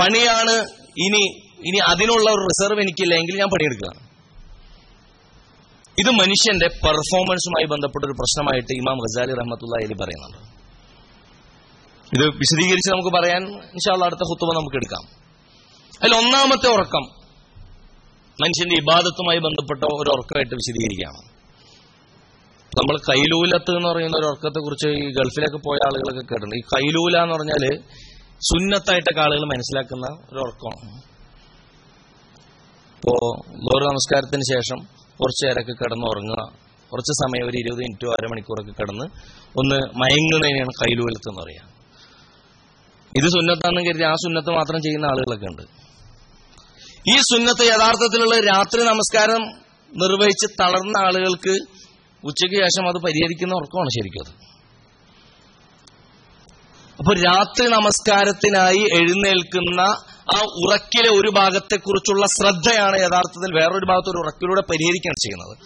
പണിയാണ് ഇനി ഇനി അതിനുള്ള ഒരു റിസർവ് എനിക്കില്ലെങ്കിൽ ഞാൻ പണിയെടുക്കുക. ഇത് മനുഷ്യന്റെ പെർഫോമൻസുമായി ബന്ധപ്പെട്ട ഒരു പ്രശ്നമായിട്ട് ഇമാം ഗസാലി റഹ്മത്തുള്ള അലി പറയുന്നുണ്ട്. ഇത് വിശദീകരിച്ച് നമുക്ക് പറയാൻ ഇൻഷാല്ല അടുത്ത ഹുത്തുവ നമുക്ക് എടുക്കാം. അതിൽ ഒന്നാമത്തെ ഉറക്കം മനുഷ്യന്റെ ഇബാദത്തുമായി ബന്ധപ്പെട്ട ഒരു ഉറക്കമായിട്ട് വിശദീകരിക്കുകയാണ്. നമ്മൾ കൈലൂലത്ത് എന്ന് പറയുന്ന ഒരു ഉറക്കത്തെ കുറിച്ച് ഈ ഗൾഫിലൊക്കെ പോയ ആളുകളൊക്കെ കേട്ടിട്ടുണ്ട്. ഈ കൈലൂല എന്ന് പറഞ്ഞാൽ സുന്നത്തായിട്ടൊക്കെ ആളുകൾ മനസ്സിലാക്കുന്ന ഒരു ഉറക്കമാണ്. ഇപ്പോ ഗൗരവ നമസ്കാരത്തിന് ശേഷം കുറച്ചു നേരമൊക്കെ കിടന്ന് ഉറങ്ങുക. കുറച്ച് സമയം ഒരു ഇരുപത് മിനിറ്റോ അരമണിക്കൂറൊക്കെ കിടന്ന് ഒന്ന് മയങ്ങുന്നതിനെയാണ് കൈലൂലത്ത് എന്ന് പറയുക ഇത് സുന്നത്താണെന്ന് കരുതി ആ സുന്നത്ത് മാത്രം ചെയ്യുന്ന ആളുകളൊക്കെ ഉണ്ട്. ഈ സുന്നത്ത് യഥാർത്ഥത്തിലുള്ള രാത്രി നമസ്കാരം നിർവഹിച്ച് തളർന്ന ആളുകൾക്ക് ഉച്ചയ്ക്ക് ശേഷം അത് പരിഹരിക്കുന്ന ഉറക്കമാണ് ശരിക്കും അത്. അപ്പൊ രാത്രി നമസ്കാരത്തിനായി എഴുന്നേൽക്കുന്ന ആ ഉറക്കിലെ ഒരു ഭാഗത്തെക്കുറിച്ചുള്ള ശ്രദ്ധയാണ് യഥാർത്ഥത്തിൽ വേറൊരു ഭാഗത്ത് ഒരു ഉറക്കിലൂടെ പരിഹരിക്കാൻ ചെയ്യുന്നത്.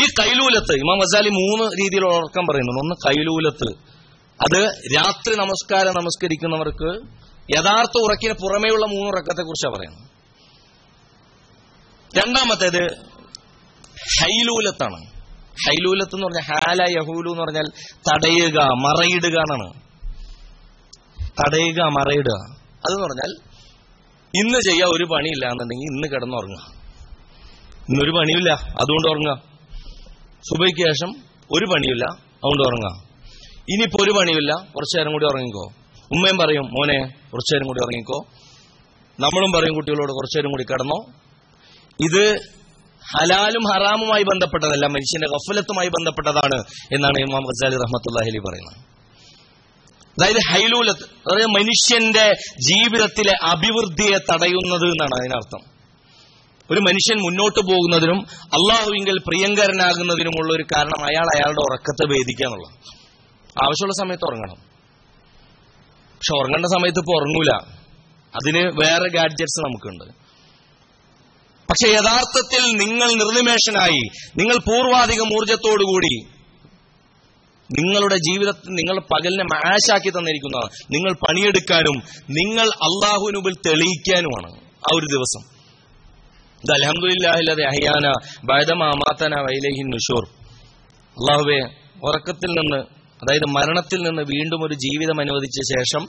ഈ കൈലൂലത്ത് ഇമാം വസാലി മൂന്ന് രീതിയിലുള്ള ഉറക്കം പറയുന്നുണ്ട്. ഒന്ന് കൈലൂലത്ത്. അത് രാത്രി നമസ്കാരം നമസ്കരിക്കുന്നവർക്ക് യഥാർത്ഥ ഉറക്കിന് പുറമേയുള്ള മൂന്ന് ഉറക്കത്തെ കുറിച്ചാണ് പറയുന്നത്. രണ്ടാമത്തേത് ഹൈലൂലത്താണ്. ഹൈലൂലത്ത് എന്ന് പറഞ്ഞാൽ ഹാല യഹൂലു എന്ന് പറഞ്ഞാൽ തടയുക മറയിടുക എന്നാണ്. തടയുക മറയിടുക. അതെന്ന് പറഞ്ഞാൽ ഇന്ന് ചെയ്യാൻ ഒരു പണിയില്ല എന്നുണ്ടെങ്കിൽ ഇന്ന് കിടന്നുറങ്ങുക. ഇന്നൊരു പണിയില്ല അതുകൊണ്ട് ഉറങ്ങുക. സുബയ്ക്ക് ശേഷം ഒരു പണിയില്ല അതുകൊണ്ട് ഉറങ്ങുക. ഇനിയിപ്പോ ഒരു പണിയില്ല കുറച്ചു നേരം കൂടി ഉറങ്ങിക്കോ. ഉമ്മയും പറയും മോനെ കുറച്ചു നേരം കൂടി ഉറങ്ങിക്കോ. നമ്മളും പറയും കുട്ടികളോട് കുറച്ചു നേരം കൂടി കിടന്നോ. ഇത് ഹലാലും ഹറാമുമായി ബന്ധപ്പെട്ടതല്ല മനുഷ്യന്റെ ഗഫലത്തുമായി ബന്ധപ്പെട്ടതാണ് എന്നാണ് ഇമാം ഗസാലി റഹ്മത്തുല്ലാഹലി പറയുന്നത്. അതായത് ഹൈലൂലത്ത് അതായത് മനുഷ്യന്റെ ജീവിതത്തിലെ അഭിവൃദ്ധിയെ തടയുന്നത് എന്നാണ് അതിനർത്ഥം. ഒരു മനുഷ്യൻ മുന്നോട്ട് പോകുന്നതിനും അള്ളാഹുവിങ്കൽ പ്രിയങ്കരനാകുന്നതിനുമുള്ള ഒരു കാരണം അയാൾ അയാളുടെ ഉറക്കത്തെ ഭേദിക്കുക എന്നുള്ളത് ആവശ്യമുള്ള സമയത്ത് ഉറങ്ങണം. പക്ഷെ ഉറങ്ങേണ്ട സമയത്ത് ഇപ്പൊ ഉറങ്ങൂല. അതിന് വേറെ ഗാഡ്ജറ്റ്സ് നമുക്കുണ്ട്. പക്ഷെ യഥാർത്ഥത്തിൽ നിങ്ങൾ നിർനിമേഷനായി നിങ്ങൾ പൂർവാധികം ഊർജത്തോടുകൂടി നിങ്ങളുടെ ജീവിതത്തിൽ നിങ്ങൾ പകലിനെ മാശാക്കി തന്നിരിക്കുന്നതാണ്. നിങ്ങൾ പണിയെടുക്കാനും നിങ്ങൾ അള്ളാഹുവിനുമ്പിൽ തെളിയിക്കാനുമാണ് ആ ഒരു ദിവസം. ഇത് അലഹമുല്ലാഹില്ലാതെ അഹിയാന ബൈദമാത്തന വൈലേഹിൻ നുഷൂർ. അള്ളാഹുവെ ഉറക്കത്തിൽ നിന്ന് അതായത് മരണത്തിൽ നിന്ന് വീണ്ടും ഒരു ജീവിതം അനുവദിച്ച ശേഷം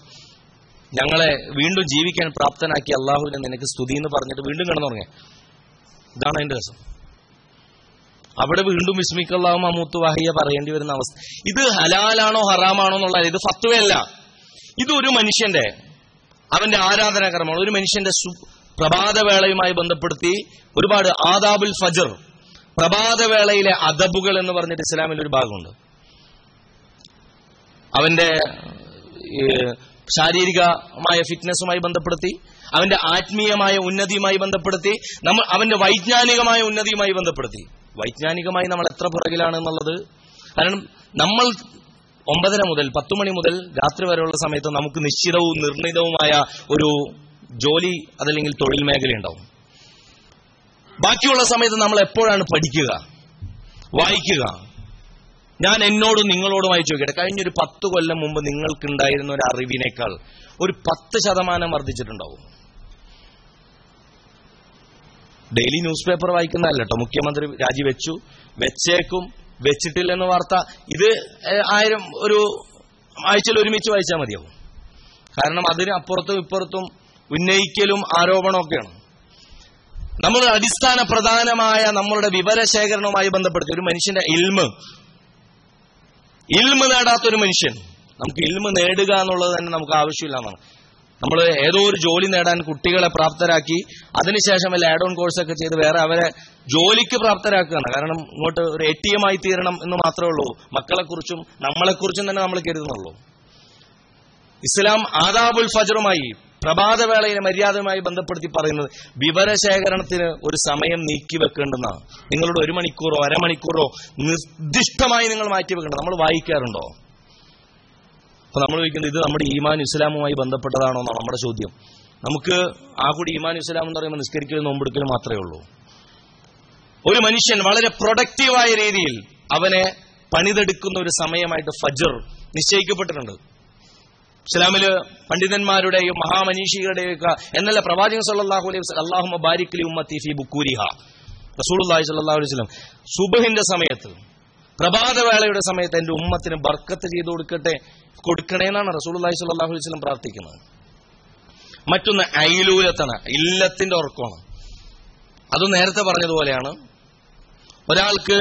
ഞങ്ങളെ വീണ്ടും ജീവിക്കാൻ പ്രാപ്തനാക്കി അള്ളാഹുവിനെ നിനക്ക് സ്തുതി എന്ന് പറഞ്ഞിട്ട് വീണ്ടും കിടന്നുറങ്ങേ. ഇതാണ് അതിന്റെ രസം. അവിടെ വീണ്ടും വിസ്മിക്കല്ലാഹു മമ്മൂത്ത് വാഹിയ പറയേണ്ടി വരുന്ന അവസ്ഥ. ഇത് ഹലാലാണോ ഹറാമാണോ എന്നുള്ള ഇത് ഫത്വയല്ല. ഇത് ഒരു മനുഷ്യന്റെ അവന്റെ ആരാധനാകർമ്മമാണ്. ഒരു മനുഷ്യന്റെ പ്രഭാതവേളയുമായി ബന്ധപ്പെടുത്തി ഒരുപാട് ആദാബുൽ ഫജർ പ്രഭാതവേളയിലെ അദബുകൾ എന്ന് പറഞ്ഞിട്ട് ഇസ്ലാമിൽ ഒരു ഭാഗമുണ്ട്. അവന്റെ ശാരീരികമായ ഫിറ്റ്നസ്സുമായി ബന്ധപ്പെടുത്തി അവന്റെ ആത്മീയമായ ഉന്നതിയുമായി ബന്ധപ്പെടുത്തി നമ്മൾ അവന്റെ വൈജ്ഞാനികമായ ഉന്നതിയുമായി ബന്ധപ്പെടുത്തി. വൈജ്ഞാനികമായി നമ്മൾ എത്ര പുറകിലാണ് എന്നുള്ളത്? കാരണം നമ്മൾ ഒമ്പതര മുതൽ പത്തു മണി മുതൽ രാത്രി വരെയുള്ള സമയത്ത് നമുക്ക് നിശ്ചിതവും നിർണിതവുമായ ഒരു ജോലി അതല്ലെങ്കിൽ തൊഴിൽ മേഖല ഉണ്ടാവും. ബാക്കിയുള്ള സമയത്ത് നമ്മൾ എപ്പോഴാണ് പഠിക്കുക? വായിക്കുക. ഞാൻ എന്നോടും നിങ്ങളോടുമായി ചോദിക്കട്ടെ. കഴിഞ്ഞൊരു പത്ത് കൊല്ലം മുമ്പ് നിങ്ങൾക്കുണ്ടായിരുന്ന ഒരു അറിവിനേക്കാൾ ഒരു പത്ത് ശതമാനം വർദ്ധിച്ചിട്ടുണ്ടാവും. ഡെയിലി ന്യൂസ് പേപ്പർ വായിക്കുന്നതല്ല കേട്ടോ മുഖ്യമന്ത്രി രാജിവെച്ചു. വെച്ചേക്കും. വെച്ചിട്ടില്ലെന്ന വാർത്ത. ഇത് ആയിരം ഒരു ആഴ്ചയിൽ ഒരുമിച്ച് വായിച്ചാൽ മതിയാവും. കാരണം അതിന് അപ്പുറത്തും ഇപ്പുറത്തും ഉന്നയിക്കലും ആരോപണമൊക്കെയാണ് നമ്മൾ അടിസ്ഥാന പ്രധാനമായ നമ്മളുടെ വിവരശേഖരണവുമായി ബന്ധപ്പെടുത്തി ഒരു മനുഷ്യന്റെ ഇൽമ്. ഇൽമ നേടാത്തൊരു മനുഷ്യൻ. നമുക്ക് ഇൽമ നേടുക എന്നുള്ളത് തന്നെ നമുക്ക് ആവശ്യമില്ല എന്നാണ്. നമ്മൾ ഏതോ ഒരു ജോലി നേടാൻ കുട്ടികളെ പ്രാപ്തരാക്കി അതിനുശേഷം വല്ല ആഡ് ഓൺ കോഴ്സൊക്കെ ചെയ്ത് വേറെ അവരെ ജോലിക്ക് പ്രാപ്തരാക്കുകയാണ് കാരണം ഇങ്ങോട്ട് ഒരു എ ടി എം ആയി തീരണം എന്ന് മാത്രമേ ഉള്ളൂ. മക്കളെക്കുറിച്ചും നമ്മളെക്കുറിച്ചും തന്നെ നമ്മൾ കരുതുന്നുള്ളൂ. ഇസ്ലാം ആദാബുൽ ഫജറുമായി പ്രഭാതവേളയിലെ മര്യാദയുമായി ബന്ധപ്പെടുത്തി പറയുന്നത് വിവരശേഖരണത്തിന് ഒരു സമയം നീക്കി വെക്കേണ്ടെന്നാണ്. നിങ്ങളുടെ ഒരു മണിക്കൂറോ അരമണിക്കൂറോ നിർദ്ദിഷ്ടമായി നിങ്ങൾ മാറ്റി വെക്കേണ്ടത് നമ്മൾ വായിക്കാറുണ്ടോ? അപ്പൊ നമ്മൾ ചോദിക്കുന്നത് ഇത് നമ്മുടെ ഈമാൻ ഇസ്ലാമുമായി ബന്ധപ്പെട്ടതാണോ എന്നാണ് നമ്മുടെ ചോദ്യം. നമുക്ക് ആ കൂടി ഈമാൻ ഇസ്ലാം എന്ന് പറയുമ്പോൾ നിസ്കരിക്കലും നോമ്പെടുക്കലും മാത്രമേ ഉള്ളൂ. ഒരു മനുഷ്യൻ വളരെ പ്രൊഡക്റ്റീവായ രീതിയിൽ അവനെ പണിതെടുക്കുന്ന ഒരു സമയമായിട്ട് ഫജർ നിശ്ചയിക്കപ്പെട്ടിട്ടുണ്ട്. ഇസ്ലാമിൽ പണ്ഡിതന്മാരുടെയും മഹാമനീഷികളുടെയും ഒക്കെ എന്നല്ല പ്രവാചകൻ സല്ലല്ലാഹു അലൈഹി വസല്ലം അല്ലാഹുമ്മ ബാരിക്ലി ഉമ്മത്തി ഫി ബുക്കൂരിഹ. റസൂലുള്ളാഹി സ്വല്ലല്ലാഹു അലൈഹി വസല്ലം സുബഹിന്റെ സമയത്ത് പ്രഭാതവേളയുടെ സമയത്ത് എന്റെ ഉമ്മത്തിന് ബർക്കത്ത് ചെയ്തു കൊടുക്കട്ടെ കൊടുക്കണേ എന്നാണ് റസൂലുള്ളാഹി സ്വല്ലല്ലാഹു അലൈഹി വസല്ലം പ്രാർത്ഥിക്കുന്നത്. മറ്റൊന്ന് അയിലൂലത്തണ ഇല്ലത്തിന്റെ ഉറക്കമാണ്. അത് നേരത്തെ പറഞ്ഞതുപോലെയാണ്. ഒരാൾക്ക്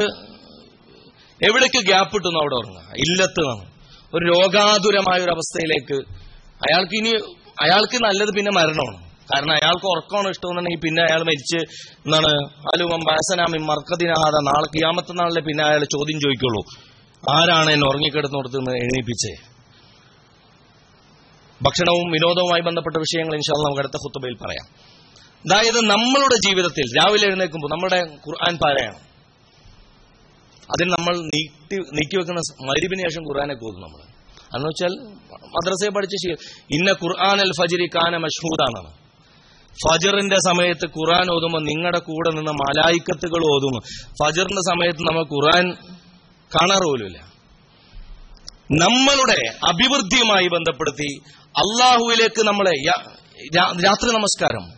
എവിടേക്ക് ഗ്യാപ്പ് കിട്ടുന്നു അവിടെ ഉറങ്ങുക. ഇല്ലത്ത് നിന്നാണ് ഒരു രോഗാതുരമായ ഒരു അവസ്ഥയിലേക്ക് അയാൾക്ക് ഇനി അയാൾക്ക് നല്ലത് പിന്നെ മരണമാണ്. കാരണം അയാൾക്ക് ഉറക്കമാണ് ഇഷ്ടമെന്നുണ്ടെങ്കിൽ പിന്നെ അയാൾ മരിച്ച് എന്നാണ് അലുവം ബാസനാമി മർക്കദിനാഹാദ നാളെ കിയാമത്തെ നാളിലെ പിന്നെ അയാൾ ചോദ്യം ചോദിക്കുള്ളൂ. ആരാണ് എന്നെ ഉറങ്ങിക്കിടന്നോടത്ത് നിന്ന് എഴുന്നേപ്പിച്ചേ? ഭക്ഷണവും വിനോദവുമായി ബന്ധപ്പെട്ട വിഷയങ്ങൾ ഇൻഷാൽ നമുക്ക് അടുത്ത ഹുത്തബയിൽ പറയാം. അതായത് നമ്മളുടെ ജീവിതത്തിൽ രാവിലെ എഴുന്നേൽക്കുമ്പോൾ നമ്മുടെ ഖുർആൻ പാരായണം. അതിൽ നമ്മൾ നീട്ടി നീക്കി വെക്കുന്ന മരുവിന് ശേഷം ഖുർആനെ കോതും നമ്മൾ. എന്ന് വെച്ചാൽ മദ്രസയെ പഠിച്ച ശീലം ഇന്ന ഖുർആൻ അൽ ഫജിരി കാന മഷ്ഹൂദാണെന്നാണ് ഫജറിന്റെ സമയത്ത് ഖുറാൻ ഓതുമ്പോൾ നിങ്ങളുടെ കൂടെ നിന്ന് മലായിക്കത്തുകൾ ഓതുന്നു ഫജറിന്റെ സമയത്ത് നമ്മൾ ഖുറാൻ കാണാറ് പോലുമില്ല നമ്മളുടെ അഭിവൃദ്ധിയുമായി ബന്ധപ്പെടുത്തി അള്ളാഹുവിലേക്ക് നമ്മളെ രാത്രി നമസ്കാരം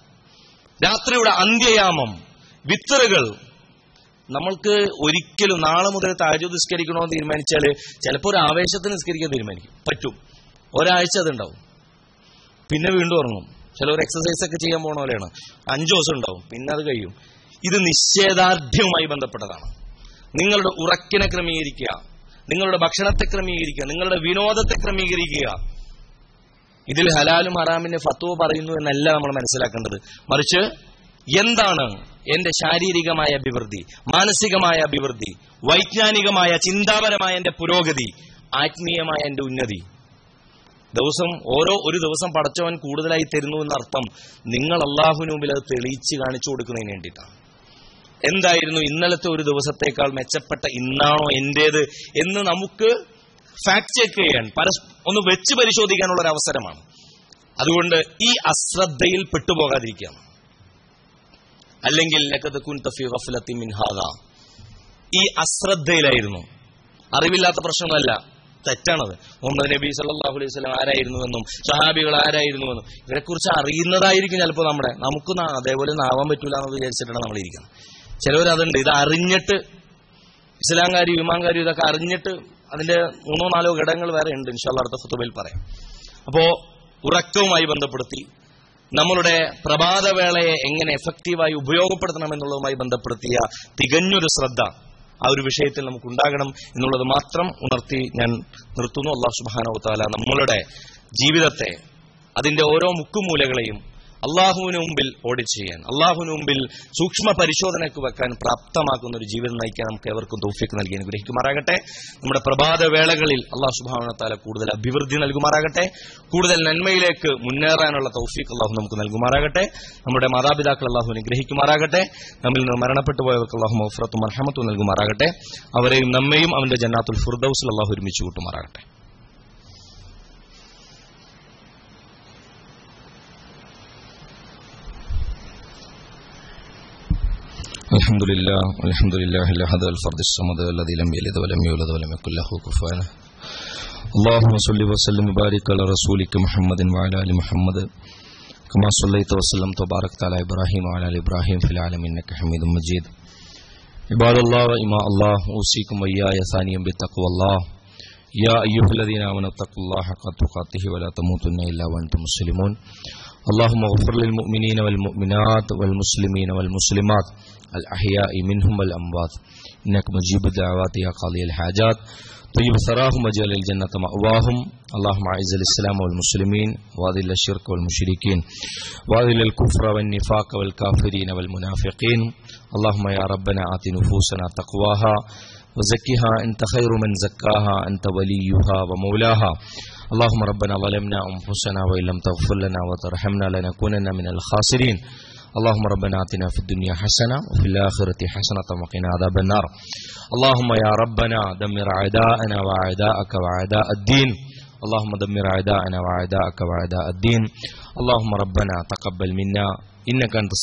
രാത്രിയുടെ അന്ത്യയാമം വിത്തറുകൾ നമ്മൾക്ക് ഒരിക്കലും നാളെ മുതൽ താജു നിസ്കരിക്കണമെന്ന് തീരുമാനിച്ചാൽ ചിലപ്പോൾ ഒരു ആവേശത്തിന് നിസ്കരിക്കാൻ തീരുമാനിക്കും. പറ്റും. ഒരാഴ്ച അതുണ്ടാവും. പിന്നെ വീണ്ടും ഉറങ്ങും. ചിലവർ എക്സസൈസ് ഒക്കെ ചെയ്യാൻ പോണ പോലെയാണ്. അഞ്ചു ദിവസം ഉണ്ടാവും. പിന്നെ അത് കഴിയും. ഇത് നിശ്ചയദാർഢ്യവുമായി ബന്ധപ്പെട്ടതാണ്. നിങ്ങളുടെ ഉറക്കിനെ ക്രമീകരിക്കുക. നിങ്ങളുടെ ഭക്ഷണത്തെ ക്രമീകരിക്കുക. നിങ്ങളുടെ വിനോദത്തെ ക്രമീകരിക്കുക. ഇതിൽ ഹലാലും ഹറാമിന്റെ ഫത്വ പറയുന്നു എന്നല്ല നമ്മൾ മനസ്സിലാക്കേണ്ടത്. മറിച്ച് എന്താണ് എന്റെ ശാരീരികമായ അഭിവൃദ്ധി മാനസികമായ അഭിവൃദ്ധി വൈജ്ഞാനികമായ ചിന്താപരമായ എന്റെ പുരോഗതി ആത്മീയമായ എന്റെ ഉന്നതി? ദിവസം ഓരോ ഒരു ദിവസം പടച്ചവൻ കൂടുതലായി തരുന്നു എന്നർത്ഥം നിങ്ങൾ അള്ളാഹുവിന് മുമ്പിൽ അത് തെളിയിച്ച് കാണിച്ചു കൊടുക്കുന്നതിന് വേണ്ടിയിട്ടാണ്. എന്തായിരുന്നു ഇന്നലത്തെ ഒരു ദിവസത്തേക്കാൾ മെച്ചപ്പെട്ട ഇന്നാണോ എന്റേത് എന്ന് നമുക്ക് ഫാക്ട് ചെക്ക് ചെയ്യാൻ പരസ് ഒന്ന് വെച്ച് പരിശോധിക്കാനുള്ള ഒരു അവസരമാണ്. അതുകൊണ്ട് ഈ അശ്രദ്ധയിൽ പെട്ടുപോകാതിരിക്കാം അല്ലെങ്കിൽ. ഈ അശ്രദ്ധയിലായിരുന്നു. അറിവില്ലാത്ത പ്രശ്നമല്ല. തെറ്റാണത്. മുഹമ്മദ് നബി സല്ലാഹു അലൈഹി സ്വലം ആരായിരുന്നുവെന്നും സഹാബികൾ ആരായിരുന്നുവെന്നും ഇവരെക്കുറിച്ച് അറിയുന്നതായിരിക്കും ചിലപ്പോൾ നമ്മുടെ. നമുക്ക് അതേപോലെ ആവാൻ പറ്റൂല എന്ന് വിചാരിച്ചിട്ടാണ് നമ്മൾ ഇരിക്കുന്നത് ചിലവർ അതുണ്ട്. ഇത് അറിഞ്ഞിട്ട് ഇസ്ലാംകാരി വിമാൻകാരി ഇതൊക്കെ അറിഞ്ഞിട്ട് അതിന്റെ മൂന്നോ നാലോ ഘടകങ്ങൾ വേറെ ഉണ്ട്. ഇൻഷാല്ല അടുത്ത ഫുത്തുബയിൽ പറയാം. അപ്പോ ഉറക്കവുമായി ബന്ധപ്പെടുത്തി നമ്മളുടെ പ്രഭാതവേളയെ എങ്ങനെ എഫക്റ്റീവായി ഉപയോഗപ്പെടുത്തണം എന്നുള്ളതുമായി ബന്ധപ്പെടുത്തിയ തികഞ്ഞൊരു ശ്രദ്ധ ആ ഒരു വിഷയത്തിൽ നമുക്ക് ഉണ്ടാകണം എന്നുള്ളത് മാത്രം ഉണർത്തി ഞാൻ നിർത്തുന്നു. അള്ളാഹു സുബാനോ താല നമ്മളുടെ ജീവിതത്തെ അതിന്റെ ഓരോ മുക്കുമൂലകളെയും അള്ളാഹുവിന് മുമ്പിൽ ഓഡിറ്റ് ചെയ്യാൻ അള്ളാഹുവിന് മുമ്പിൽ സൂക്ഷ്മ പരിശോധനയ്ക്ക് വെക്കാൻ പ്രാപ്തമാക്കുന്ന ഒരു ജീവിതം നയിക്കാൻ നമുക്ക് എവർക്കും തോഫിക്ക് നൽകി അനുഗ്രഹിക്കുമാറാകട്ടെ. നമ്മുടെ പ്രഭാത വേളകളിൽ അള്ളാഹു സുഭാവനത്താല കൂടുതൽ അഭിവൃദ്ധി നൽകുമാറാകട്ടെ. കൂടുതൽ നന്മയിലേക്ക് മുന്നേറാനുള്ള തൗഫീക്ക് അള്ളാഹു നമുക്ക് നൽകുമാറാകട്ടെ. നമ്മുടെ മാതാപിതാക്കൾ അള്ളാഹു അനുഗ്രഹിക്കുമാറാകട്ടെ. നമ്മിൽ നിന്ന് മരണപ്പെട്ടു പോയവർക്ക് അള്ളാഹു മൗഫറത്തും അർഹമത്തും നൽകുമാറാകട്ടെ. അവരെയും നമ്മയും അവന്റെ ജന്നാത്തുൽ ഫുർദൌസിൽ അള്ളാഹു ഒരുമിച്ച് കൂട്ടുമാറാകട്ടെ. الحمد لله الحمد لله الأحد الفرد الصمد الذي لم يلد ولم يولد ولم يكن له كفوا أحد. اللهم صل وسلم وبارك على رسولك محمد وعلى آل محمد كما صليت وسلمت وباركت على إبراهيم وعلى آل إبراهيم في العالمين إنك حميد مجيد عباد الله وإماء الله أوصيكم وإياي ثانيا بتقوى الله يا أيها الذين آمنوا اتقوا الله حق تقاته ولا تموتن إلا وأنتم مسلمون اللهم اغفر للمؤمنين والمؤمنات والمسلمين والمسلمات الأحياء منهم والأموات. إنك مجيب الدعوات يا قاضي الحاجات. طيب ثراهم وجعل الجنة مأواهم. اللهم أعز الإسلام والمسلمين. وأذل الشرك والمشركين. وأذل الكفر والنفاق والكافرين والمنافقين. اللهم يا ربنا آت نفوسنا تقواها. وزكها أنت خير من زكاها. أنت وليها ومولاها. اللهم ربنا ظلمنا أنفسنا وإن لم تغفر لنا وترحمنا لنكونن من الخاسرين. اللهم ربنا آتنا في الدنيا حسنة وفي الآخرة حسنة وقنا عذاب النار. اللهم يا ربنا دمر أعداءنا وأعداءك وأعداء الدين. اللهم دمر أعداءنا وأعداءك وأعداء الدين. اللهم ربنا تقبل منا. إنك أنت